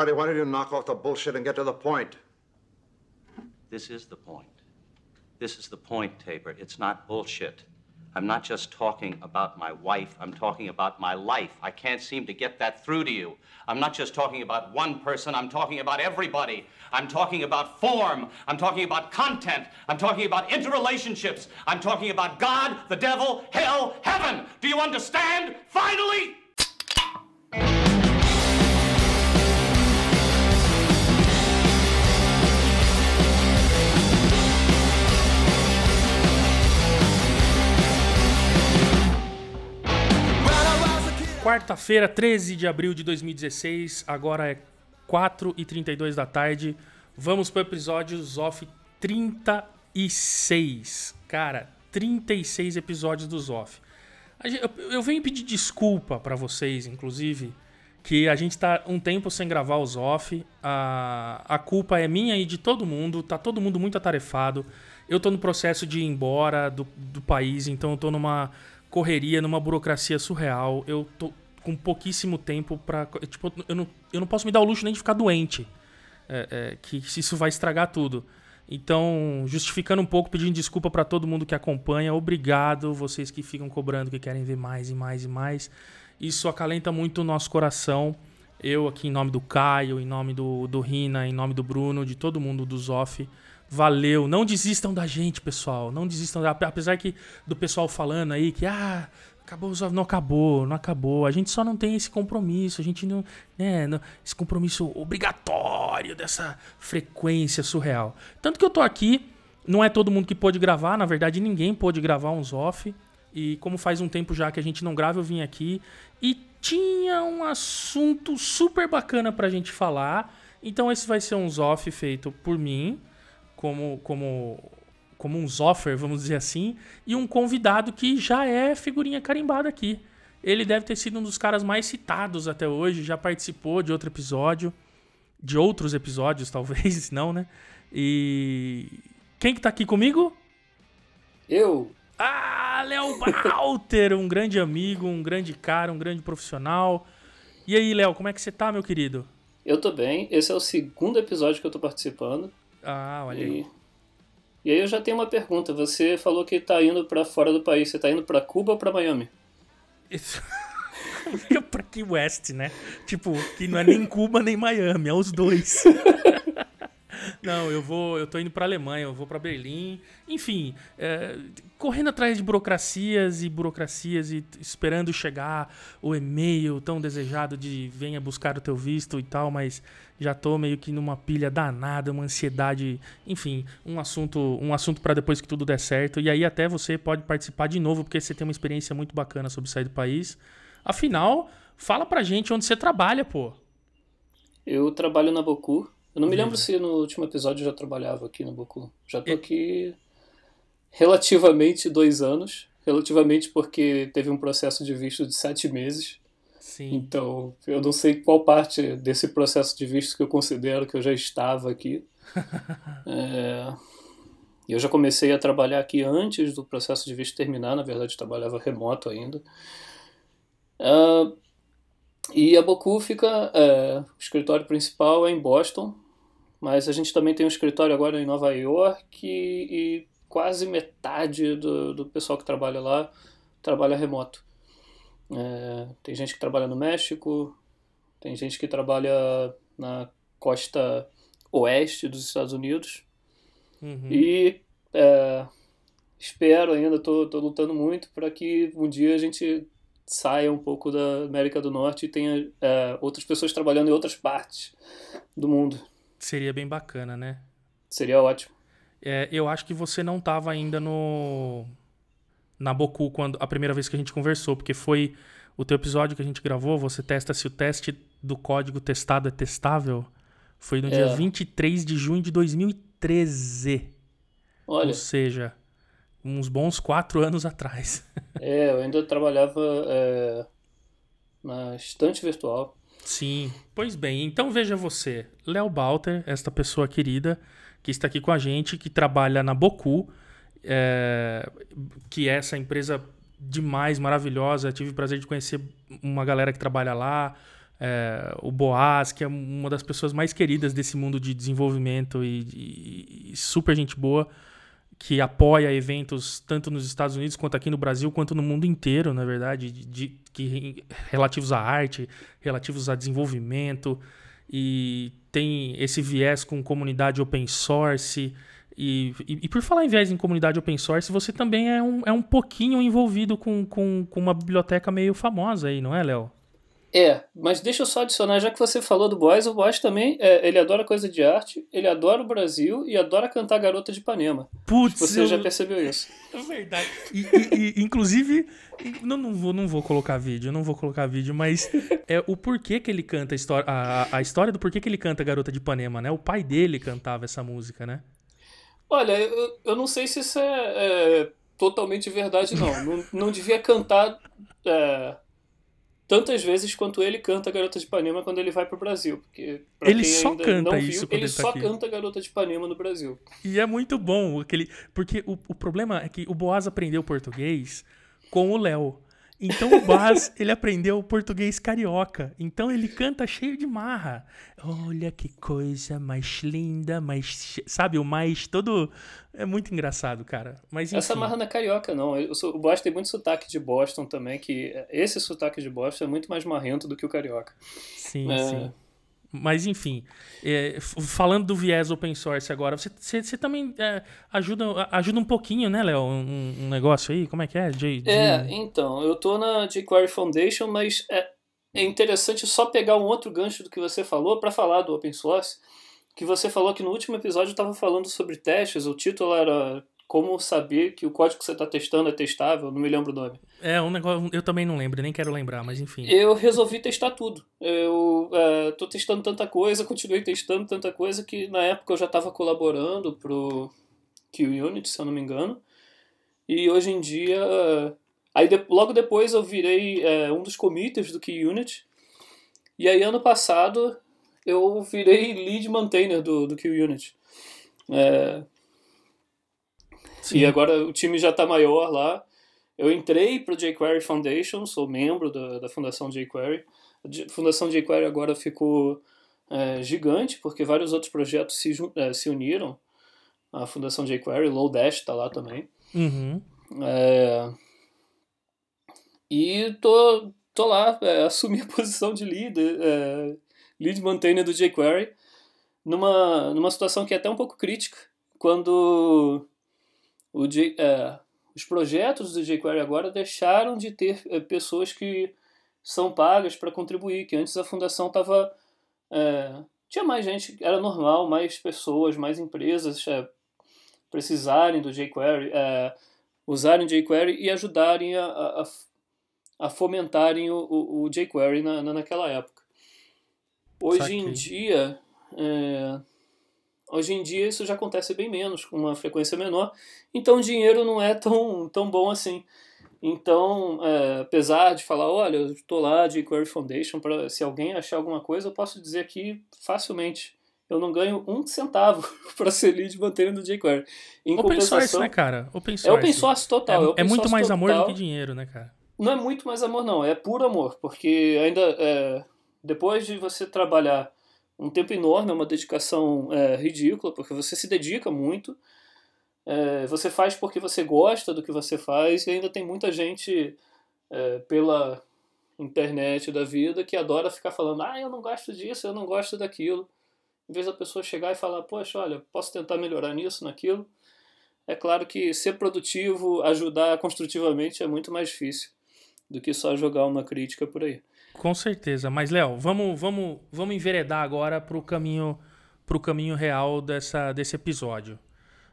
Artie, why don't you knock off the bullshit and get to the point? This is the point. This is the point, Tabor. It's not bullshit. I'm not just talking about my wife, I'm talking about my life. I can't seem to get that through to you. I'm not just talking about one person, I'm talking about everybody. I'm talking about form, I'm talking about content, I'm talking about interrelationships, I'm talking about God, the devil, hell, heaven. Do you understand? Finally! Quarta-feira, 13 de abril de 2016, agora é 4h32 da tarde. Vamos para o episódio Zoff 36. Cara, 36 episódios do Zoff. Eu venho pedir desculpa para vocês, inclusive, que a gente tá um tempo sem gravar o Zoff. A, a culpa é minha e de todo mundo, tá todo mundo muito atarefado. Eu tô no processo de ir embora do, do país, então eu tô numa correria, numa burocracia surreal. Eu tô com pouquíssimo tempo para Tipo, eu não, eu não posso me dar o luxo nem de ficar doente. É, é, que isso vai estragar tudo. Então, justificando um pouco, pedindo desculpa para todo mundo que acompanha. Obrigado, vocês que ficam cobrando, que querem ver mais e mais e mais. Isso acalenta muito o nosso coração. Eu aqui em nome do Caio, em nome do, do Rina, em nome do Bruno, de todo mundo do Zoff. Valeu. Não desistam da gente, pessoal. Não desistam. Apesar que do pessoal falando aí que, ah, acabou, não acabou, não acabou. A gente só não tem esse compromisso. A gente não. Né, esse compromisso obrigatório dessa frequência surreal. Tanto que eu tô aqui. Não é todo mundo que pôde gravar, na verdade ninguém pôde gravar uns off. E como faz um tempo já que a gente não grava, eu vim aqui e tinha um assunto super bacana pra gente falar. Então esse vai ser um off feito por mim como, como, como um offer, vamos dizer assim, e um convidado que já é figurinha carimbada aqui. Ele deve ter sido um dos caras mais citados até hoje, já participou de outro episódio, de outros episódios, talvez, não, né? E quem que tá aqui comigo? Eu. Ah, Léo Walter, um grande amigo, um grande cara, um grande profissional. E aí, Léo, como é que você tá, meu querido? Eu tô bem. Esse é o segundo episódio que eu tô participando. Ah, olha aí. E aí eu já tenho uma pergunta. Você falou que tá indo para fora do país. Você tá indo para Cuba ou para Miami? Isso. pra Key West, né? Tipo, que não é nem Cuba nem Miami, é os dois. Não, eu vou, eu tô indo para Alemanha, eu vou para Berlim, enfim, é, correndo atrás de burocracias e burocracias e esperando chegar o e-mail tão desejado de venha buscar o teu visto e tal, mas já tô meio que numa pilha danada, uma ansiedade, enfim, um assunto, um assunto para depois que tudo der certo. E aí até você pode participar de novo porque você tem uma experiência muito bacana sobre sair do país. Afinal, fala pra gente onde você trabalha, pô. Eu trabalho na Boku, eu não me lembro se no último episódio eu já trabalhava aqui no Boku. Já tô aqui relativamente dois anos. Relativamente porque teve um processo de visto de sete meses. Sim. Então, eu não sei qual parte desse processo de visto que eu considero que eu já estava aqui. é, eu já comecei a trabalhar aqui antes do processo de visto terminar, na verdade, trabalhava remoto ainda. Uh, e a Boku fica. É, o escritório principal é em Boston, mas a gente também tem um escritório agora em Nova York e, e quase metade do, do pessoal que trabalha lá trabalha remoto. É, tem gente que trabalha no México, tem gente que trabalha na costa oeste dos Estados Unidos. Uhum. E é, espero ainda, estou lutando muito para que um dia a gente saia um pouco da América do Norte e tenha é, outras pessoas trabalhando em outras partes do mundo. Seria bem bacana, né? Seria ótimo. É, eu acho que você não estava ainda no na Boku quando a primeira vez que a gente conversou, porque foi o teu episódio que a gente gravou, você testa se o teste do código testado é testável. Foi no é. dia 23 de junho de 2013. Olha. Ou seja, uns bons quatro anos atrás. É, eu ainda trabalhava é, na estante virtual. Sim, pois bem, então veja você, Léo Balter, esta pessoa querida que está aqui com a gente, que trabalha na Boku, é, que é essa empresa demais, maravilhosa. Tive o prazer de conhecer uma galera que trabalha lá. é, o Boaz, que é uma das pessoas mais queridas desse mundo de desenvolvimento e, e- e super gente boa, que apoia eventos tanto nos Estados Unidos quanto aqui no Brasil, quanto no mundo inteiro, na verdade, de, de- que, relativos à arte, relativos a desenvolvimento, e tem esse viés com comunidade open source. E, e, e por falar em viés em comunidade open source, você também é um, é um pouquinho envolvido com, com, com uma biblioteca meio famosa aí, não é, Léo? É, mas deixa eu só adicionar, já que você falou do Boaz, o Boaz também, é, ele adora coisa de arte, ele adora o Brasil e adora cantar Garota de Ipanema. Putz, Você eu- já percebeu isso. É verdade. E, e- e, inclusive, não, não, vou, não vou colocar vídeo, não vou colocar vídeo, mas é o porquê que ele canta a história, a, a história do porquê que ele canta Garota de Ipanema, né? O pai dele cantava essa música, né? Olha, eu, eu não sei se isso é, é totalmente verdade, não. não. Não devia cantar é, tantas vezes quanto ele canta Garota de Ipanema quando ele vai pro Brasil. Porque, Ele só canta isso viu, quando ele ele tá só aqui. canta Garota de Ipanema no Brasil. E é muito bom aquele. Porque o, o problema é que o Boaz aprendeu português com o Léo. Então o Boaz, ele aprendeu português carioca. Então ele canta cheio de marra. Olha que coisa mais linda, mais. Sabe, o mais todo. É muito engraçado, cara. Mas enfim. Essa marra não é carioca, não. O Bosch tem muito sotaque de Boston também, que esse sotaque de Boston é muito mais marrento do que o carioca. Sim, É. sim. Mas enfim, é, falando do viés open source agora, você, você, você também é, ajuda, ajuda um pouquinho, né, Léo? Um, um negócio aí? Como é que é? De, de- É, então, eu tô na jQuery Foundation, mas é, é interessante só pegar um outro gancho do que você falou para falar do open source, que você falou que no último episódio eu estava falando sobre testes, o título era como saber que o código que você está testando é testável, não me lembro o nome. É, um negócio. Eu também não lembro, nem quero lembrar, mas enfim. Eu resolvi testar tudo. Eu é, tô testando tanta coisa, continuei testando tanta coisa que na época eu já estava colaborando pro QUnit, se eu não me engano. E hoje em dia. Aí de- logo depois eu virei é, um dos committers do QUnit. E aí ano passado eu virei lead maintainer do, do QUnit. É, Sim. e agora o time já está maior lá. Eu entrei para o jQuery Foundation, sou membro da, da Fundação jQuery. A Fundação jQuery agora ficou é, gigante, porque vários outros projetos se, é, se uniram. A Fundação jQuery, Lodash está lá também. Uhum. É, e tô, tô lá, é, assumi a posição de lead, é, lead maintainer do jQuery, numa, numa situação que é até um pouco crítica, quando J, é, os projetos do jQuery agora deixaram de ter é, pessoas que são pagas para contribuir, que antes a fundação estava... tinha mais gente, era normal, mais pessoas, mais empresas é, precisarem do jQuery, é, usarem o jQuery e ajudarem a, a, a- fomentarem o, o, o jQuery na, na, naquela época. Hoje em dia, é, hoje em dia isso já acontece bem menos, com uma frequência menor, então o dinheiro não é tão, tão bom assim. Então, é, apesar de falar, olha, eu estou lá de jQuery Foundation, para se alguém achar alguma coisa, eu posso dizer aqui facilmente, eu não ganho um centavo para ser lead maintainer do jQuery. Em Open source, né, cara? Open é source. open source total. É, É, open é muito mais amor do total. que dinheiro, né, cara? Não é muito mais amor, não. É puro amor. Porque ainda, é, depois de você trabalhar um tempo enorme, é uma dedicação é, ridícula, porque você se dedica muito. é, você faz porque você gosta do que você faz, e ainda tem muita gente é, pela internet da vida que adora ficar falando: ah, eu não gosto disso, eu não gosto daquilo. Em vez da pessoa chegar e falar: poxa, olha, posso tentar melhorar nisso, naquilo. É claro que ser produtivo, ajudar construtivamente é muito mais difícil do que só jogar uma crítica por aí. Com certeza. Mas, Léo, vamos, vamos, vamos enveredar agora pro caminho, pro caminho real dessa, desse episódio.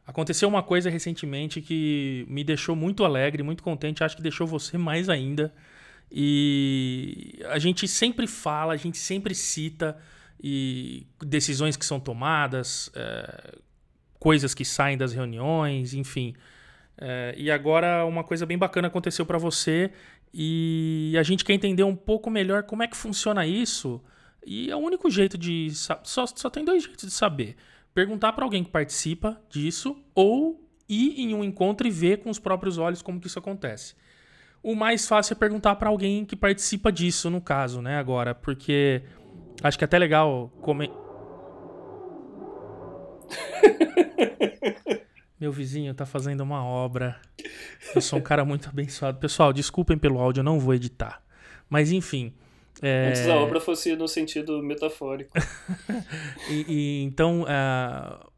Aconteceu uma coisa recentemente que me deixou muito alegre, muito contente, acho que deixou você mais ainda. E a gente sempre fala, a gente sempre cita e decisões que são tomadas, é, coisas que saem das reuniões, enfim. É, e agora uma coisa bem bacana aconteceu para você e a gente quer entender um pouco melhor como é que funciona isso. E é o único jeito de. Só, só tem dois jeitos de saber: perguntar para alguém que participa disso ou ir em um encontro e ver com os próprios olhos como que isso acontece. o mais fácil é perguntar para alguém que participa disso, no caso, né, agora, porque acho que é até legal comer. Meu vizinho tá fazendo uma obra. Eu sou um cara muito abençoado. Pessoal, desculpem pelo áudio, eu não vou editar. Mas enfim. É... Antes a obra fosse no sentido metafórico. e, e, então, uh,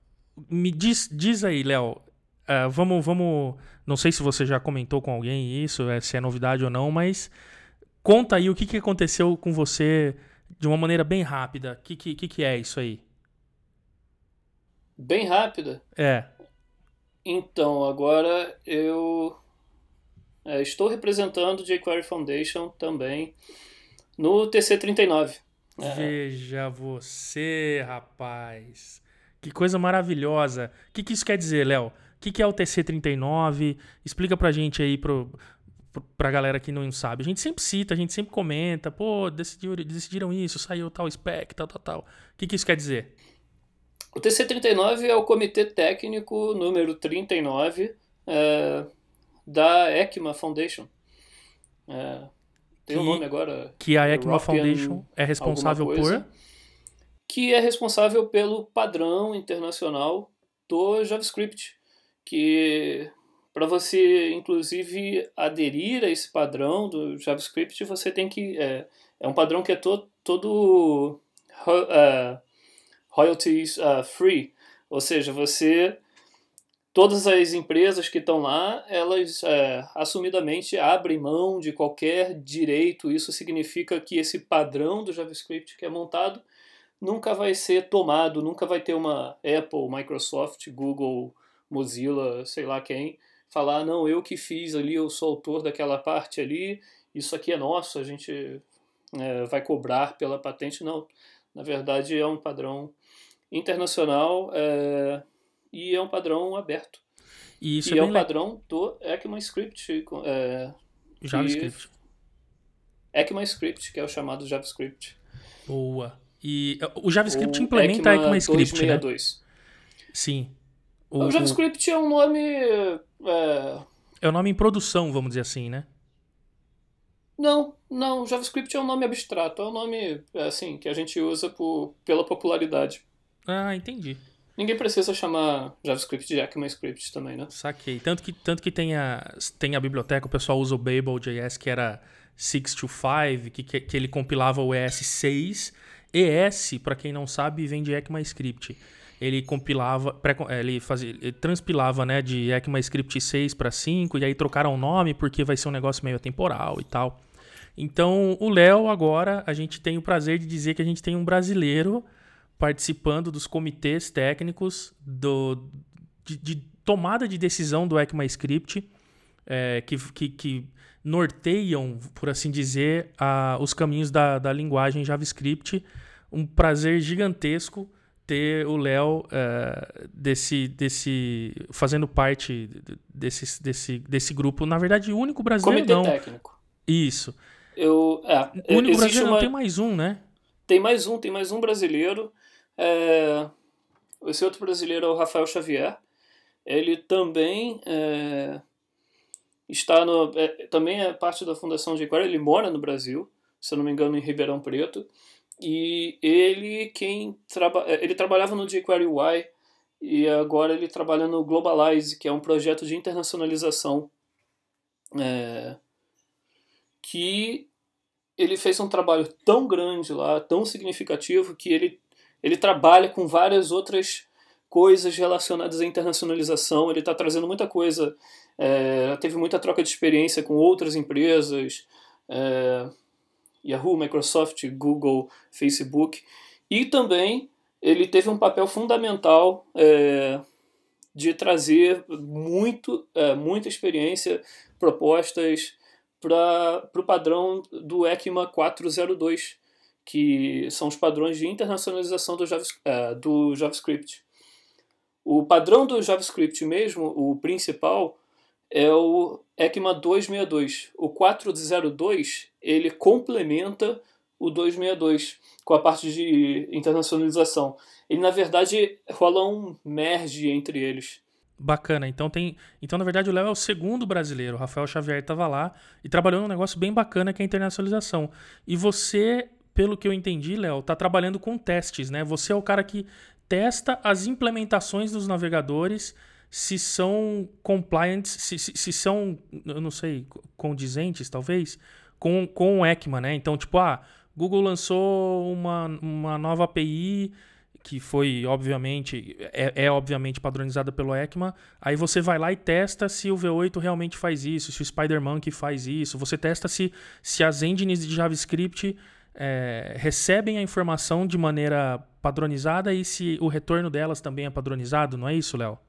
me diz, diz aí, Léo. Uh, vamos, vamos. Não sei se você já comentou com alguém isso, se é novidade ou não, mas conta aí o que, que aconteceu com você de uma maneira bem rápida. O que, que, que é isso aí? Bem rápida? É. Então, agora eu é, estou representando jQuery Foundation também no TC39. É. Veja você, rapaz. Que coisa maravilhosa. O que, que isso quer dizer, Léo? O que, que é o TC39? Explica pra gente aí, pro, pra galera que não sabe. A gente sempre cita, a gente sempre comenta, pô, decidiram, decidiram isso, saiu tal spec, tal, tal, tal. O que, que isso quer dizer? O TC39 é o Comitê Técnico número 39 é, da ECMA Foundation. É, tem o um nome agora. Que a ECMA European Foundation é responsável por? Que é responsável pelo padrão internacional do JavaScript. Que para você, inclusive, aderir a esse padrão do JavaScript, você tem que. É, é um padrão que é to, todo. Uh, royalties uh, free, ou seja, você todas as empresas que estão lá, elas é, assumidamente abrem mão de qualquer direito. Isso significa que esse padrão do JavaScript que é montado nunca vai ser tomado, nunca vai ter uma Apple, Microsoft, Google, Mozilla, sei lá quem, falar, não, eu que fiz ali, eu sou autor daquela parte ali, isso aqui é nosso, a gente é, vai cobrar pela patente. Não, na verdade é um padrão internacional é, e é um padrão aberto. E isso e é, é um padrão do ECMAScript. É, JavaScript. ECMAScript, que é o chamado JavaScript. Boa. E o JavaScript o implementa ECMA ECMAScript, 262. né? Sim. O, o JavaScript é um nome... É... é um nome em produção, vamos dizer assim, né? Não, não. JavaScript é um nome abstrato. É um nome, assim, que a gente usa por, pela popularidade. Ah, entendi. Ninguém precisa chamar JavaScript de ECMAScript também, né? Saquei. Tanto que, tanto que tem, a, tem a biblioteca, o pessoal usa o Babel.js, que era 625, que, que, que ele compilava o ES6. ES, para quem não sabe, vem de ECMAScript. Ele compilava, ele fazia, ele transpilava, né, de ECMAScript 6 para 5 e aí trocaram o nome porque vai ser um negócio meio temporal e tal. Então, o Léo agora, a gente tem o prazer de dizer que a gente tem um brasileiro participando dos comitês técnicos do, de, de tomada de decisão do ECMAScript, é, que, que, que, norteiam, por assim dizer, a, os caminhos da, da linguagem JavaScript. Um prazer gigantesco ter o Léo é, desse, desse, fazendo parte desse, desse, desse grupo. Na verdade, o único brasileiro Comitê não. técnico. Isso. Eu, é, o único brasileiro uma... não tem mais um, né? Tem mais um, tem mais um brasileiro. É, esse outro brasileiro é o Rafael Xavier. Ele também é, está no, é, também é parte da Fundação de. Ele mora no Brasil, se eu não me engano, em Ribeirão Preto. E ele quem traba, é, ele trabalhava no jQuery UI e agora ele trabalha no Globalize, que é um projeto de internacionalização é, que ele fez um trabalho tão grande lá, tão significativo, que ele ele trabalha com várias outras coisas relacionadas à internacionalização. Ele está trazendo muita coisa. É, teve muita troca de experiência com outras empresas, é, Yahoo, Microsoft, Google, Facebook. E também ele teve um papel fundamental é, de trazer muito, é, muita experiência, propostas para o padrão do ECMA 402, que são os padrões de internacionalização do, uh, do JavaScript. O padrão do JavaScript mesmo, o principal, é o ECMA 262. O 402 ele complementa o 262 com a parte de internacionalização. Ele, na verdade, rola um merge entre eles. Bacana. Então tem, então na verdade o Léo é o segundo brasileiro. O Rafael Xavier estava lá e trabalhou num negócio bem bacana que é a internacionalização. E você, pelo que eu entendi, Léo, tá trabalhando com testes, né? Você é o cara que testa as implementações dos navegadores se são compliant, se, se, se, são, eu não sei, condizentes, talvez, com, com o ECMA, né? Então, tipo, ah, Google lançou uma, uma nova API que foi, obviamente, é, é, obviamente padronizada pelo ECMA, aí você vai lá e testa se o V8 realmente faz isso, se o SpiderMonkey faz isso, você testa se, se as engines de JavaScript é, recebem a informação de maneira padronizada e se o retorno delas também é padronizado, não é isso, Léo?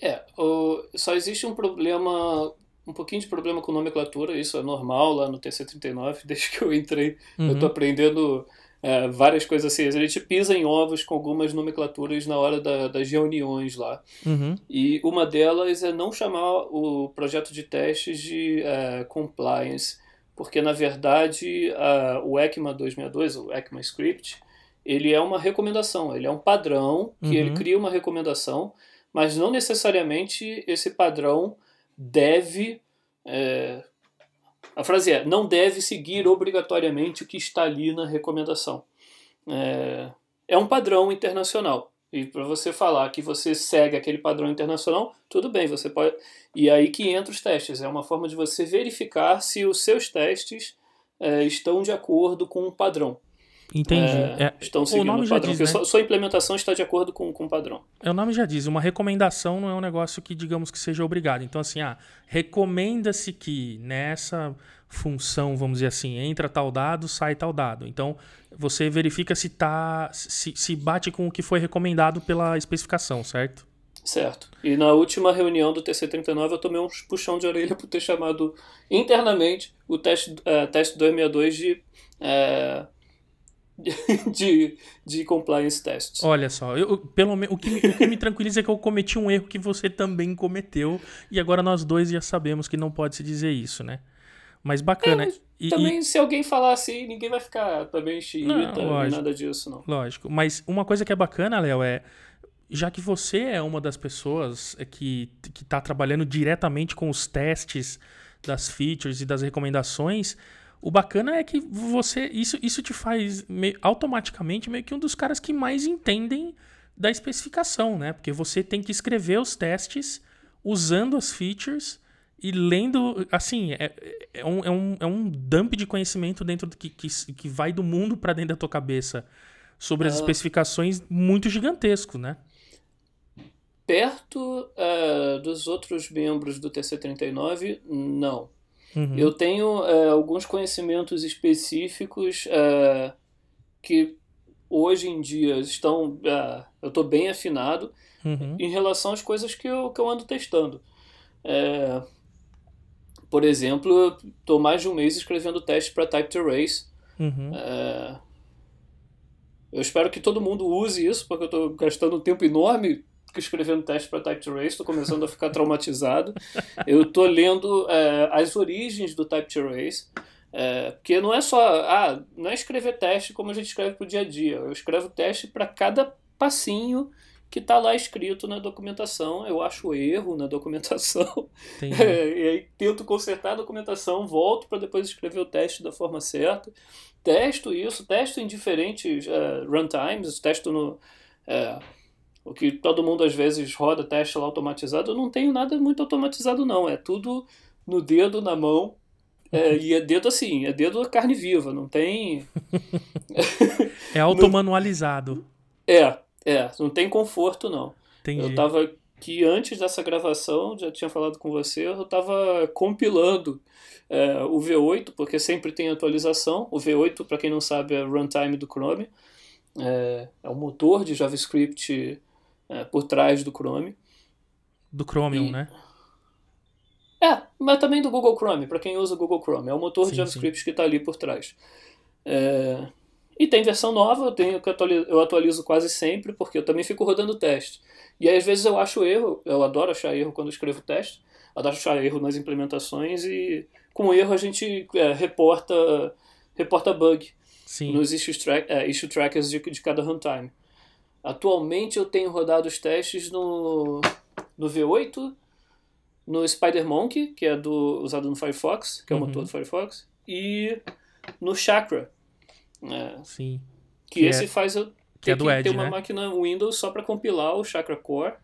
É, o, só existe um problema, um pouquinho de problema com nomenclatura, isso é normal lá no TC39, desde que eu entrei, uhum. eu tô aprendendo é, várias coisas assim. A gente pisa em ovos com algumas nomenclaturas na hora da, das reuniões lá. Uhum. E uma delas é não chamar o projeto de testes de é, compliance, porque na verdade a, o ECMA 262, o ECMA Script, ele é uma recomendação, ele é um padrão que uhum. ele cria uma recomendação mas não necessariamente esse padrão deve. É, a frase é: não deve seguir obrigatoriamente o que está ali na recomendação. É, é um padrão internacional. E para você falar que você segue aquele padrão internacional, tudo bem, você pode. E aí que entra os testes. É uma forma de você verificar se os seus testes é, estão de acordo com o padrão. Entendi. É, é, estão seguindo o, nome o padrão. Diz, né? sua, implementação está de acordo com, com o padrão. É, o nome já diz, uma recomendação não é um negócio que, digamos que seja obrigado. Então, assim, ah, recomenda-se que nessa função, vamos dizer assim, entra tal dado, sai tal dado. Então, você verifica se, tá, se, se bate com o que foi recomendado pela especificação, certo? Certo. E na última reunião do TC39 eu tomei um puxão de orelha por ter chamado internamente o teste, uh, teste 262 de... Uh, de, de compliance tests. Olha só, eu, pelo o, que me, o que me tranquiliza é que eu cometi um erro que você também cometeu e agora nós dois já sabemos que não pode se dizer isso, né? Mas bacana. É, e, também, e... se alguém falar assim, ninguém vai ficar também xiita, nada disso, não. Lógico. Mas uma coisa que é bacana, Léo, é. Já que você é uma das pessoas que, que tá trabalhando diretamente com os testes das features e das recomendações, o bacana é que você isso, isso te faz meio, automaticamente meio que um dos caras que mais entendem da especificação, né? Porque você tem que escrever os testes usando as features e lendo, assim, é, é, um, é, um, é um dump de conhecimento dentro do que, que, que vai do mundo para dentro da tua cabeça sobre as uh, especificações muito gigantesco, né? Perto uh, dos outros membros do TC39, não. Uhum. Eu tenho é, alguns conhecimentos específicos é, que hoje em dia estão. É, eu estou bem afinado uhum. em relação às coisas que eu, que eu ando testando. É, por exemplo, estou mais de um mês escrevendo teste para Type to Race. Uhum. É, eu espero que todo mundo use isso, porque eu estou gastando um tempo enorme escrevendo teste para Type to Race, estou começando a ficar traumatizado. Eu estou lendo é, as origens do Type to Race, é, porque não é só, ah, não é escrever teste como a gente escreve para o dia a dia. Eu escrevo teste para cada passinho que está lá escrito na documentação. Eu acho erro na documentação. É, e aí tento consertar a documentação, volto para depois escrever o teste da forma certa. Testo isso, testo em diferentes uh, runtimes, testo no. Uh, o que todo mundo às vezes roda teste lá automatizado, eu não tenho nada muito automatizado não, é tudo no dedo, na mão, é, e é dedo assim, é dedo carne viva, não tem... é automanualizado. É, é, não tem conforto não. Entendi. Eu tava aqui antes dessa gravação, já tinha falado com você, eu tava compilando é, o V8, porque sempre tem atualização. O V8, para quem não sabe, é runtime do Chrome. É, é o motor de JavaScript é, por trás do Chrome. Do Chromium, e... né? É, mas também do Google Chrome, para quem usa o Google Chrome. É o motor sim, de JavaScript sim. que está ali por trás. É... E tem versão nova, eu, tenho que atualizo, eu atualizo quase sempre, porque eu também fico rodando teste. E aí, às vezes eu acho erro, eu adoro achar erro quando escrevo teste, adoro achar erro nas implementações e com erro a gente é, reporta, reporta bug Sim. nos issue, tra é, issue trackers de, de cada runtime. Atualmente eu tenho rodado os testes no, no V8, no SpiderMonkey, que é do, usado no Firefox, que é o Uhum. motor do Firefox, e no Chakra, né, Sim. que, Que esse é- faz eu que é ter do que Edge, ter uma né? máquina Windows só para compilar o Chakra Core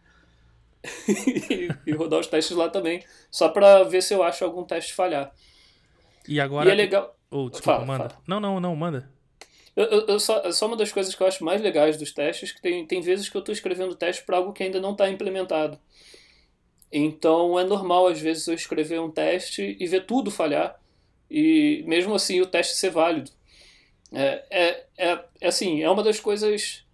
e, e rodar os testes lá também, só para ver se eu acho algum teste falhar. E agora. e é legal. Oh, desculpa, Fala, manda. fala. Não, não, não, manda. Eu, eu, eu só, só uma das coisas que eu acho mais legais dos testes que tem, tem vezes que eu estou escrevendo teste para algo que ainda não está implementado. Então é normal, às vezes, eu escrever um teste e ver tudo falhar, e mesmo assim o teste ser válido. É, é, é, é assim, é uma das coisas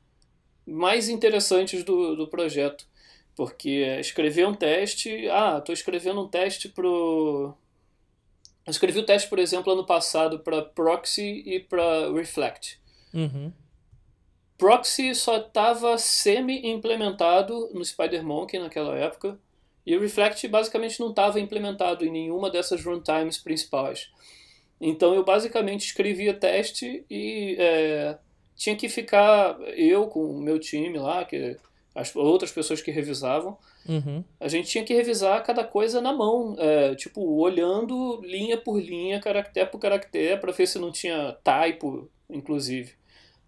mais interessantes do, do projeto. Porque é escrever um teste. Ah, estou escrevendo um teste pro. Eu escrevi o teste, por exemplo, ano passado para Proxy e para Reflect. Uhum. Proxy só estava semi-implementado no SpiderMonkey naquela época. E o Reflect basicamente não estava implementado em nenhuma dessas runtimes principais. Então eu basicamente escrevia teste e é, tinha que ficar eu com o meu time lá, que as outras pessoas que revisavam, Uhum. a gente tinha que revisar cada coisa na mão, é, tipo, olhando linha por linha, caractere por caractere, para ver se não tinha typo, inclusive.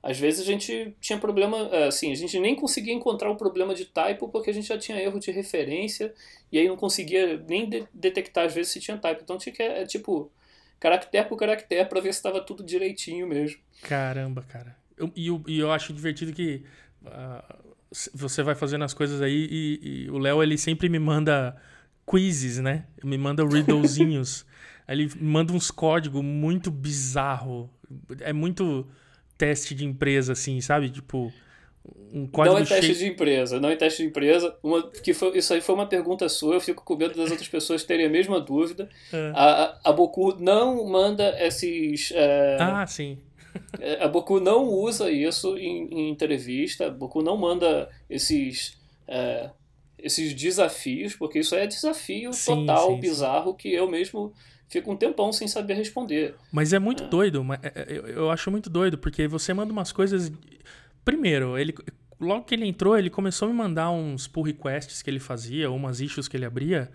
Às vezes a gente tinha problema, é, assim, a gente nem conseguia encontrar o problema de typo porque a gente já tinha erro de referência e aí não conseguia nem de- detectar às vezes se tinha typo. Então tinha que, é, tipo, caractere por caractere para ver se estava tudo direitinho mesmo. Caramba, cara. Eu- e, eu, e eu acho divertido que s- você vai fazendo as coisas aí e, e o Léo, ele sempre me manda quizzes, né? Me manda riddlezinhos. Aí ele manda uns códigos muito bizarro. É muito teste de empresa, assim, sabe? Tipo, um código não é teste cheio... de empresa, não é teste de empresa. Uma, que foi, isso aí foi uma pergunta sua, eu fico com medo das outras pessoas terem a mesma dúvida. É. A, a, a Boku não manda esses. é, Ah, sim. É, a Boku não usa isso em, em entrevista, a Boku não manda esses. é, esses desafios, porque isso é desafio Sim, total, sim, sim. bizarro, que eu mesmo fico um tempão sem saber responder. Mas é muito doido, mas é- é- eu, eu acho muito doido, porque você manda umas coisas. Primeiro, ele logo que ele entrou, ele começou a me mandar uns pull requests que ele fazia, umas issues que ele abria.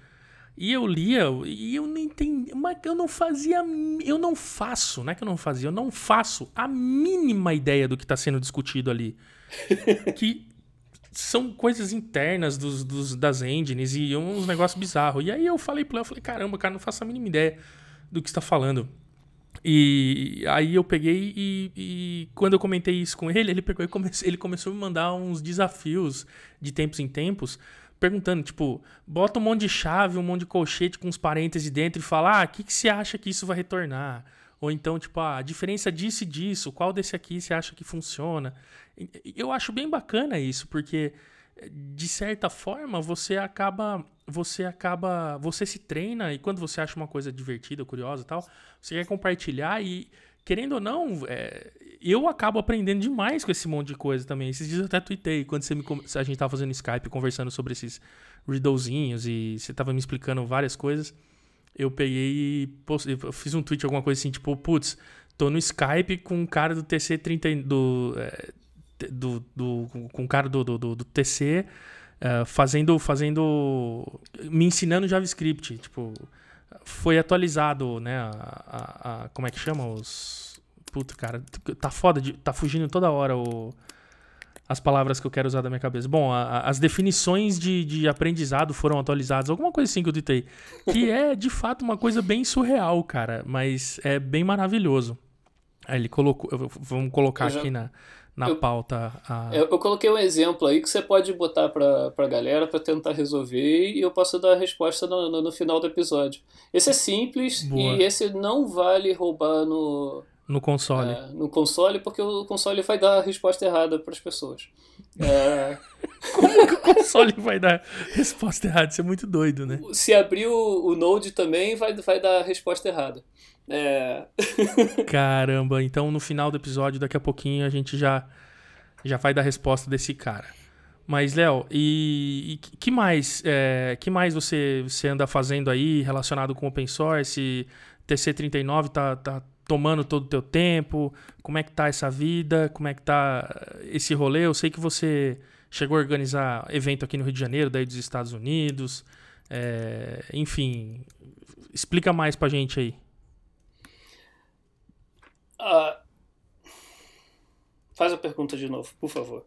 E eu lia e eu não entendi. Mas eu não fazia. Eu não faço, não é que eu não fazia, eu não faço a mínima ideia do que está sendo discutido ali. que são coisas internas dos, dos- das engines e uns negócios bizarros. E aí eu falei Léo, eu falei, caramba, cara, não faço a mínima ideia do que você tá falando. E aí eu peguei e, e quando eu comentei isso com ele, ele pegou e come- ele começou a me mandar uns desafios de tempos em tempos, perguntando, tipo, bota um monte de chave, um monte de colchete com uns parênteses dentro e fala, ah, o que, que você acha que isso vai retornar? Ou então, tipo, ah, a diferença disso e disso, qual desse aqui você acha que funciona? Eu acho bem bacana isso, porque de certa forma você acaba você acaba você se treina e quando você acha uma coisa divertida curiosa tal você quer compartilhar e querendo ou não é, eu acabo aprendendo demais com esse monte de coisa também esses dias eu até tuitei quando você me, a gente tava fazendo Skype conversando sobre esses riddlezinhos e você tava me explicando várias coisas eu peguei e fiz um tweet alguma coisa assim tipo putz tô no Skype com um cara do TC30 do é, do, do, com- o cara do, do, do- do TC eh, fazendo, fazendo. me ensinando JavaScript. Tipo, foi atualizado, né? A, a- a- como é que chama? Os. Puta, cara, tá foda, de, tá fugindo toda hora o, as palavras que eu quero usar da minha cabeça. Bom, a- a- as definições de, de aprendizado foram atualizadas, alguma coisa assim que eu ditei. Que é, de fato, uma coisa bem surreal, cara, mas é bem maravilhoso. Aí ele colocou. eu- Vamos colocar já- aqui na, na eu- pauta. a- Eu, eu coloquei um exemplo aí que você pode botar pra, pra galera pra tentar resolver e eu posso dar a resposta no, no, no final do episódio. Esse é simples Boa. e esse não vale roubar no, no console. é, no console porque o console vai dar a resposta errada pras pessoas. É, Como que o console vai dar resposta errada? Isso é muito doido, né? se abrir o, o Node também vai, vai dar a resposta errada. É, Caramba, então no final do episódio, daqui a pouquinho, a gente já, já vai dar a resposta desse cara. Mas, Léo, e, e que mais, é, que mais você, você anda fazendo aí relacionado com open source? TC39 tá, tá tomando todo o teu tempo? Como é que tá essa vida? Como é que tá esse rolê? Eu sei que você chegou a organizar evento aqui no Rio de Janeiro, daí dos Estados Unidos. É, enfim, explica mais pra gente aí. Ah, faz a pergunta de novo, por favor.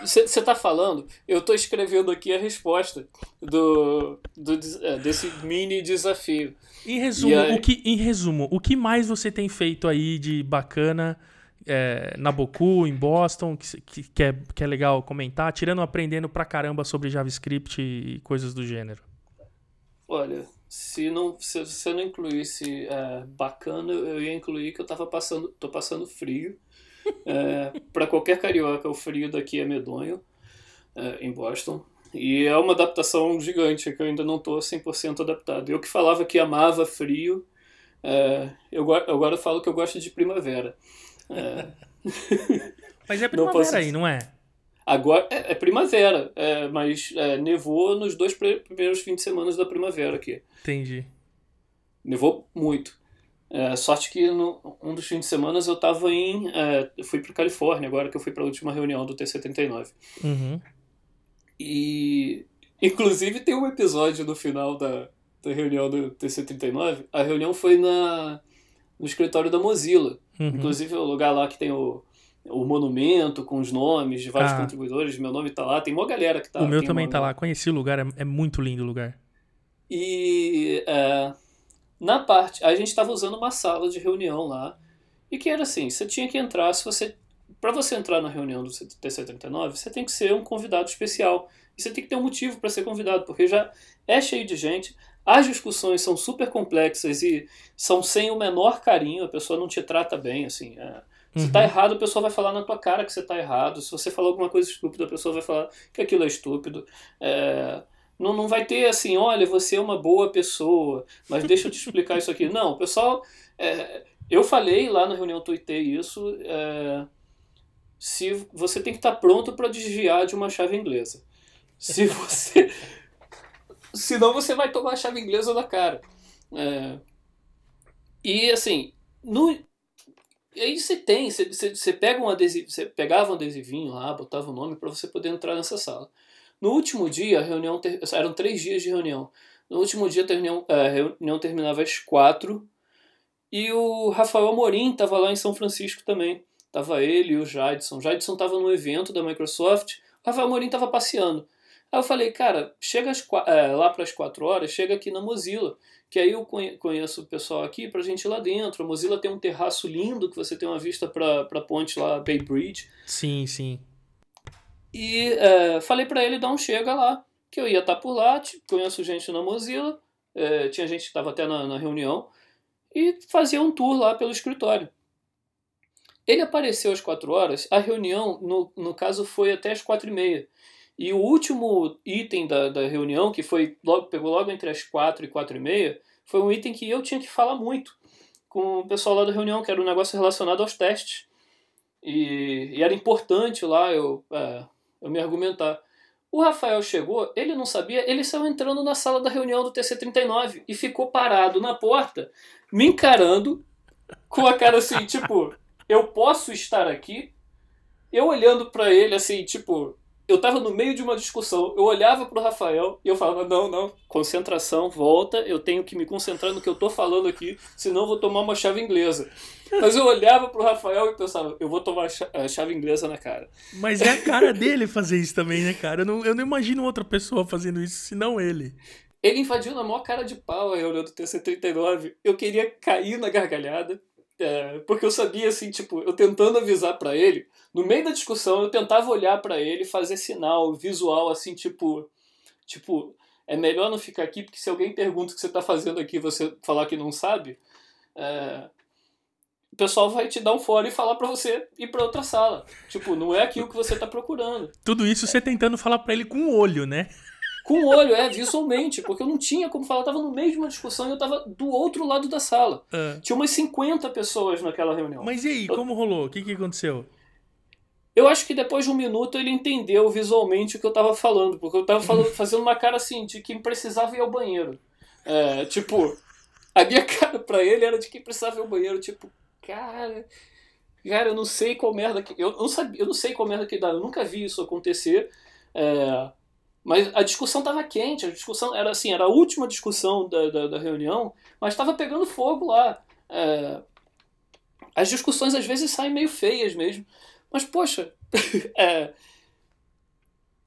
Você está falando, eu estou escrevendo aqui a resposta do, do, é, desse mini desafio. Em resumo, aí... o que, em resumo, o que mais você tem feito aí de bacana é, na Boku, em Boston, que, que, que, é, que é legal comentar, tirando aprendendo pra caramba sobre JavaScript e coisas do gênero? Olha, se não se você não incluísse é, bacana, eu ia incluir que eu tava passando, tô passando frio. É, para qualquer carioca, o frio daqui é medonho é, em Boston. E é uma adaptação gigante que eu ainda não estou 100% adaptado. Eu que falava que amava frio, é, eu agora falo que eu gosto de primavera. É. Mas é primavera posso... aí, não é? Agora é, é primavera, é, mas nevou nos dois primeiros fins de semana da primavera aqui. Entendi. Nevou muito. É, sorte que no, um dos fins de semana eu tava em. É, eu fui para Califórnia agora que eu fui para a última reunião do T79. Uhum. E. Inclusive tem um episódio no final da, da reunião do TC39. A reunião foi na, no escritório da Mozilla. Uhum. Inclusive o lugar lá que tem o, o monumento com os nomes de vários ah. contribuidores. Meu nome tá lá. Tem uma galera que tá O meu também tá lá. Conheci o lugar. É, é muito lindo o lugar. E. É, na parte. A gente estava usando uma sala de reunião lá. E que era assim: você tinha que entrar. Se você. Para você entrar na reunião do TC39, você tem que ser um convidado especial. E você tem que ter um motivo para ser convidado, porque já é cheio de gente. As discussões são super complexas e são sem o menor carinho, a pessoa não te trata bem, assim. É. Se tá uhum. errado, a pessoa vai falar na tua cara que você tá errado. Se você falar alguma coisa estúpida, a pessoa vai falar que aquilo é estúpido. É, não, não vai ter assim, olha, você é uma boa pessoa, mas deixa eu te explicar isso aqui. Não, o pessoal. É, eu falei lá na reunião, tuitei isso. É, se você tem que estar pronto para desviar de uma chave inglesa. Se você Senão você vai tomar a chave inglesa na cara. É... E assim, no... aí você tem, você, você, pega um adesivo, você pegava um adesivinho lá, botava o um nome para você poder entrar nessa sala. No último dia, a reunião ter... eram três dias de reunião. No último dia a reunião, a reunião terminava às quatro e o Rafael Amorim estava lá em São Francisco também. Tava ele e o Jadson. O Jadson estava no evento da Microsoft, o Rafael Amorim estava passeando. Aí eu falei, cara, chega às, é, lá para as quatro horas, chega aqui na Mozilla, que aí eu conheço o pessoal aqui pra gente ir lá dentro. A Mozilla tem um terraço lindo que você tem uma vista pra, pra ponte lá, Bay Bridge. Sim, sim. E é, falei para ele dar um chega lá, que eu ia estar tá por lá, conheço gente na Mozilla, é, tinha gente que estava até na, na reunião, e fazia um tour lá pelo escritório. Ele apareceu às quatro horas, a reunião, no, no caso, foi até às quatro e meia. E o último item da, da reunião, que foi logo, pegou logo entre as quatro e quatro e meia, foi um item que eu tinha que falar muito com o pessoal lá da reunião, que era um negócio relacionado aos testes. E, e era importante lá eu, é, eu me argumentar. O Rafael chegou, ele não sabia, ele saiu entrando na sala da reunião do TC39 e ficou parado na porta, me encarando, com a cara assim, tipo, eu posso estar aqui? Eu olhando para ele assim, tipo, eu tava no meio de uma discussão, eu olhava pro Rafael e eu falava, não, não, concentração, volta, eu tenho que me concentrar no que eu tô falando aqui, senão eu vou tomar uma chave inglesa. Mas eu olhava pro Rafael e pensava, eu vou tomar a chave inglesa na cara. Mas é a cara dele fazer isso também, né, cara? Eu não, eu não imagino outra pessoa fazendo isso, senão ele. Ele invadiu na maior cara de pau aí, olhando o TC-39. Eu queria cair na gargalhada, é, porque eu sabia, assim, tipo, eu tentando avisar para ele, no meio da discussão eu tentava olhar para ele, fazer sinal visual, assim, tipo, tipo, é melhor não ficar aqui, porque se alguém pergunta o que você tá fazendo aqui você falar que não sabe, é, o pessoal vai te dar um fora e falar para você ir para outra sala. Tipo, não é aquilo que você tá procurando. Tudo isso você tentando falar para ele com o olho, né? Com o olho, é, visualmente, porque eu não tinha como falar, eu tava no meio de uma discussão e eu tava do outro lado da sala. É. Tinha umas 50 pessoas naquela reunião. Mas e aí, como rolou? O que, que aconteceu? Eu acho que depois de um minuto ele entendeu visualmente o que eu tava falando, porque eu tava falando, fazendo uma cara assim, de quem precisava ir ao banheiro. É, tipo, a minha cara pra ele era de quem precisava ir ao banheiro, tipo, cara. Cara, eu não sei qual merda que. Eu não, sabia, eu não sei qual merda que dá. Eu nunca vi isso acontecer. É, mas a discussão estava quente, a discussão era assim, era a última discussão da, da, da reunião, mas estava pegando fogo lá. É, as discussões às vezes saem meio feias mesmo. Mas, poxa, é,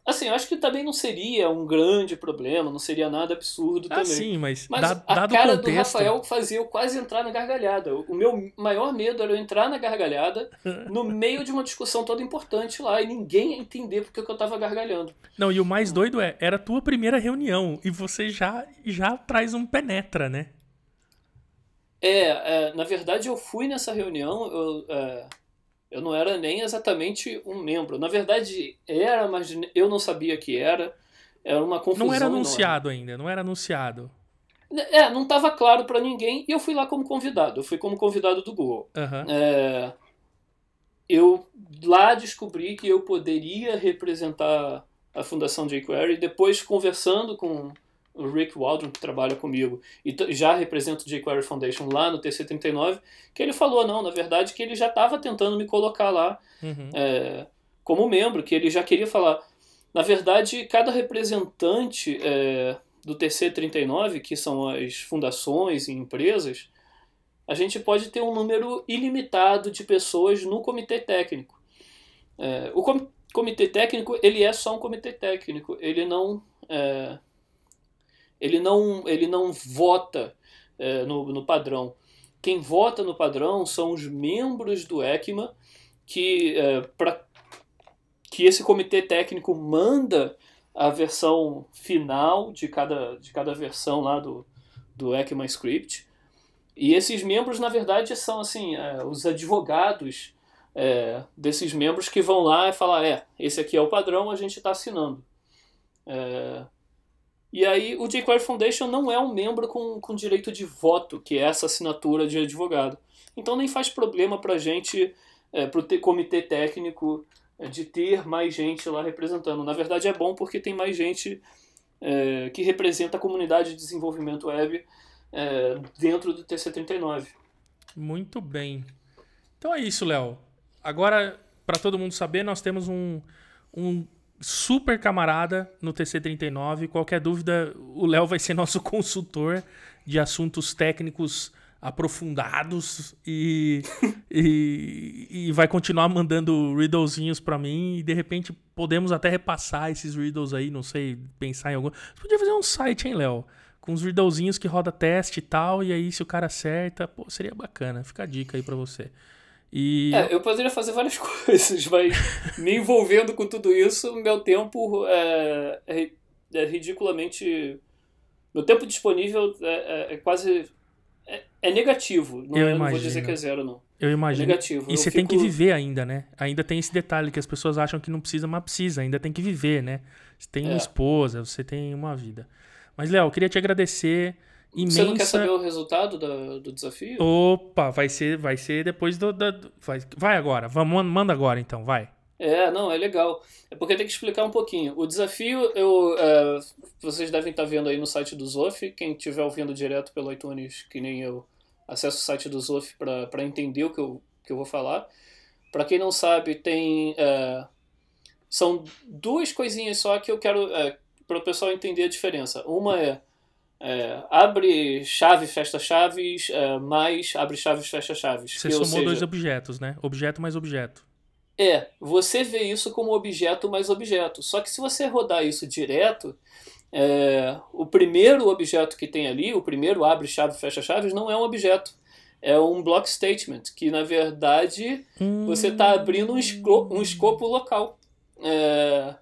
Assim, eu acho que também não seria um grande problema, não seria nada absurdo ah, também. sim, mas, mas dado, a dado cara contexto... do Rafael fazia eu quase entrar na gargalhada. O meu maior medo era eu entrar na gargalhada no meio de uma discussão toda importante lá e ninguém entender porque eu tava gargalhando. Não, e o mais doido é, era a tua primeira reunião e você já, já traz um penetra, né? É, é na verdade eu fui nessa reunião, eu, é, eu não era nem exatamente um membro. Na verdade, era, mas eu não sabia que era. Era uma confusão. Não era anunciado enorme. ainda, não era anunciado. É, não estava claro para ninguém e eu fui lá como convidado. Eu fui como convidado do Google. Uhum. É, eu lá descobri que eu poderia representar a Fundação jQuery. Depois, conversando com o Rick Waldron, que trabalha comigo, e já representa o jQuery Foundation lá no TC39, que ele falou, não, na verdade, que ele já estava tentando me colocar lá uhum. é, como membro, que ele já queria falar. Na verdade, cada representante é, do TC39, que são as fundações e empresas, a gente pode ter um número ilimitado de pessoas no comitê técnico. É, o com comitê técnico, ele é só um comitê técnico, ele não... É, ele não, ele não vota é, no, no padrão. Quem vota no padrão são os membros do ECMA que, é, pra, que esse comitê técnico manda a versão final de cada, de cada versão lá do, do ECMA Script. E esses membros, na verdade, são assim é, os advogados é, desses membros que vão lá e falar, é, esse aqui é o padrão, a gente está assinando. É, e aí o jQuery Foundation não é um membro com, com direito de voto, que é essa assinatura de advogado. Então nem faz problema para gente, é, para o comitê técnico, é, de ter mais gente lá representando. Na verdade é bom porque tem mais gente é, que representa a comunidade de desenvolvimento web é, dentro do TC39. Muito bem. Então é isso, Léo. Agora, para todo mundo saber, nós temos um, um super camarada no TC39. Qualquer dúvida, o Léo vai ser nosso consultor de assuntos técnicos aprofundados e, e, e, vai continuar mandando riddlezinhos para mim e de repente podemos até repassar esses riddles aí, não sei, pensar em algum. Você podia fazer um site, hein, Léo? Com uns riddlezinhos que roda teste e tal, e aí se o cara acerta, pô, seria bacana. Fica a dica aí para você. E... É, eu poderia fazer várias coisas, mas me envolvendo com tudo isso, meu tempo é, é, é ridiculamente. Meu tempo disponível é, é, é quase. É, é negativo. Não, eu, não vou dizer que é zero, não. Eu imagino. É negativo. E eu você fico... tem que viver ainda, né? Ainda tem esse detalhe que as pessoas acham que não precisa, mas precisa. Ainda tem que viver, né? Você tem uma esposa, você tem uma vida. Mas, Léo, eu queria te agradecer imensa... Você não quer saber o resultado do, do desafio? Opa, vai ser, vai ser depois do... do vai, vai agora, vamos, manda agora então, vai. É, não, é legal. É porque tem que explicar um pouquinho. O desafio, eu, é, vocês devem estar vendo aí no site do Zof. Quem estiver ouvindo direto pelo iTunes, que nem eu, acessa o site do Zof para entender o que eu, que eu vou falar. Para quem não sabe, tem. É, são duas coisinhas só que eu quero. É, para o pessoal entender a diferença. Uma é é, abre chave, fecha chaves, é, mais abre chaves, fecha chaves. Você que, somou seja, dois objetos, né? Objeto mais objeto. É, você vê isso como objeto mais objeto. Só que se você rodar isso direto, é, o primeiro objeto que tem ali, o primeiro abre chave, fecha chaves, não é um objeto. É um block statement, que na verdade hum... você está abrindo um, esco um escopo local. É,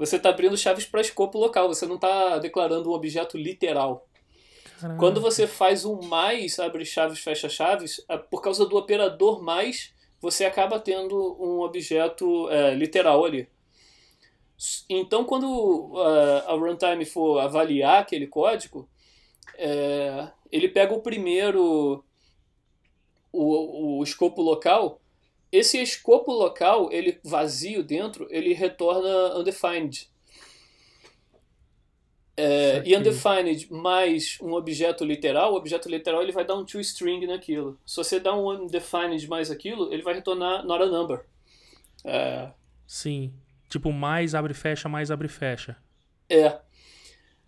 você está abrindo chaves para escopo local, você não está declarando um objeto literal. Caramba. Quando você faz um mais, abre chaves, fecha chaves, por causa do operador mais, você acaba tendo um objeto é, literal ali. Então, quando uh, a runtime for avaliar aquele código, é, ele pega o primeiro, o, o escopo local, esse escopo local, ele vazio dentro, ele retorna undefined. É, e undefined mais um objeto literal, o objeto literal ele vai dar um toString naquilo. Se você dá um undefined mais aquilo, ele vai retornar not a number. É, Sim. Tipo, mais abre fecha, mais abre fecha. é.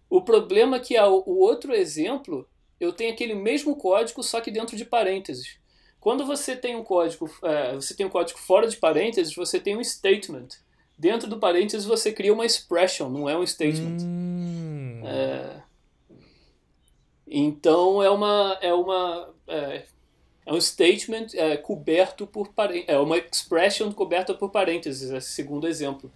O problema é que o outro exemplo, eu tenho aquele mesmo código, só que dentro de parênteses. Quando você tem um código, é, você tem um código fora de parênteses, você tem um statement. Dentro do parênteses você cria uma expression, não é um statement. Hum. É, Então é uma é uma é, é um statement é, coberto por parênteses, é uma expression coberta por parênteses, esse segundo exemplo.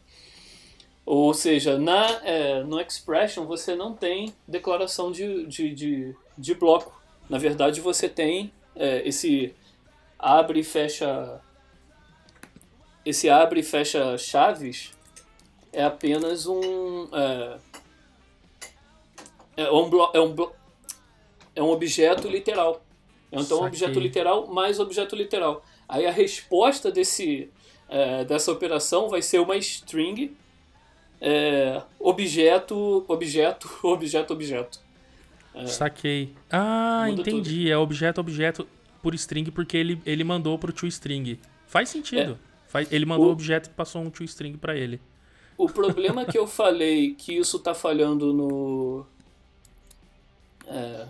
Ou seja, na é, no expression você não tem declaração de, de, de, de bloco. Na verdade você tem é, esse abre e fecha esse abre e fecha chaves é apenas um é, é um, blo é um, blo é um objeto literal. Então, um Saquei. objeto literal mais objeto literal. Aí a resposta desse, é, dessa operação vai ser uma string é, objeto, objeto, objeto, objeto. Saquei. Ah, Muda entendi. É objeto, objeto por string porque ele, ele mandou pro toString. Faz sentido. Faz, ele mandou É. O- objeto e passou um toString pra ele. O problema que eu falei que isso está falhando no. é,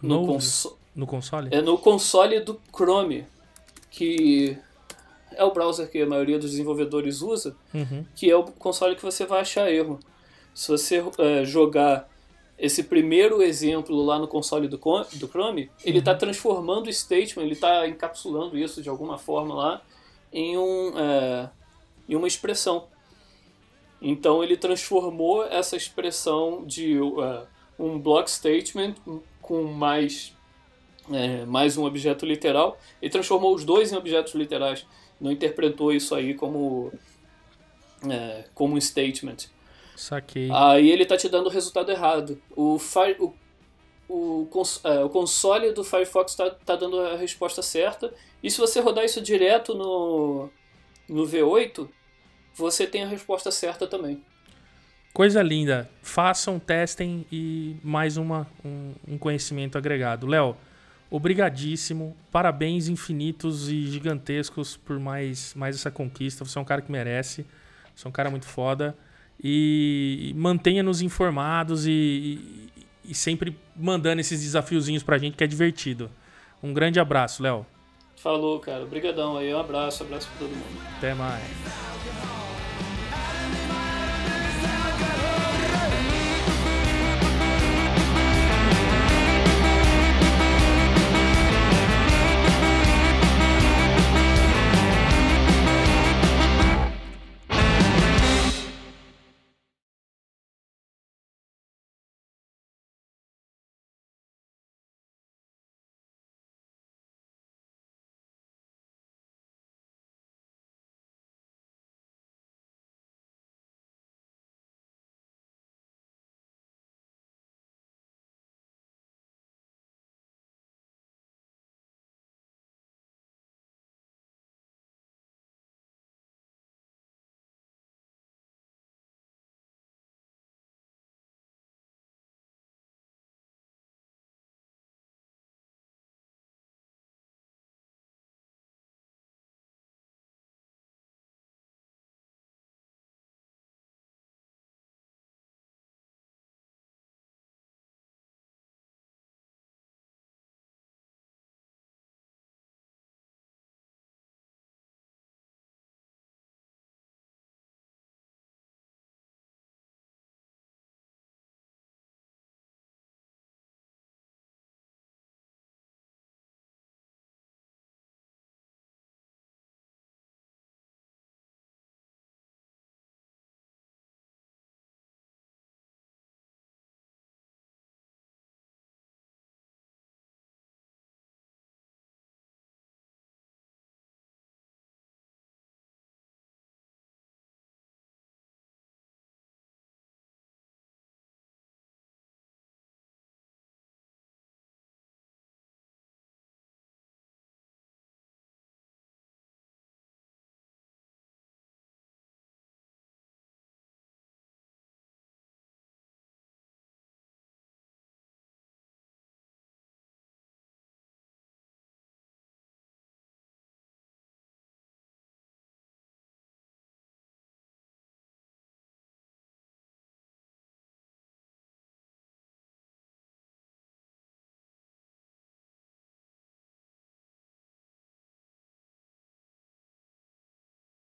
no, No, conso no console? é no console do Chrome, que é o browser que a maioria dos desenvolvedores usa, Uhum. que é o console que você vai achar erro. Se você é, jogar esse primeiro exemplo lá no console do, do Chrome, ele está transformando o statement, ele está encapsulando isso de alguma forma lá em, um, é, em uma expressão. Então ele transformou essa expressão de é, um block statement com mais, é, mais um objeto literal e transformou os dois em objetos literais. Não interpretou isso aí como, é, como um statement. Saquei. Aí ele tá te dando o resultado errado. O, Fire, o, o, cons- é, o console do Firefox tá, tá dando a resposta certa. E se você rodar isso direto no, no V8, você tem a resposta certa também. Coisa linda. Façam, testem e mais uma, um, um conhecimento agregado. Léo, obrigadíssimo. Parabéns infinitos e gigantescos por mais, mais essa conquista. Você é um cara que merece. Você é um cara muito foda. E mantenha-nos informados e, e- e sempre mandando esses desafiozinhos pra gente que é divertido. Um grande abraço, Léo. Falou, cara. Obrigadão aí. Um abraço, abraço pra todo mundo. Até mais.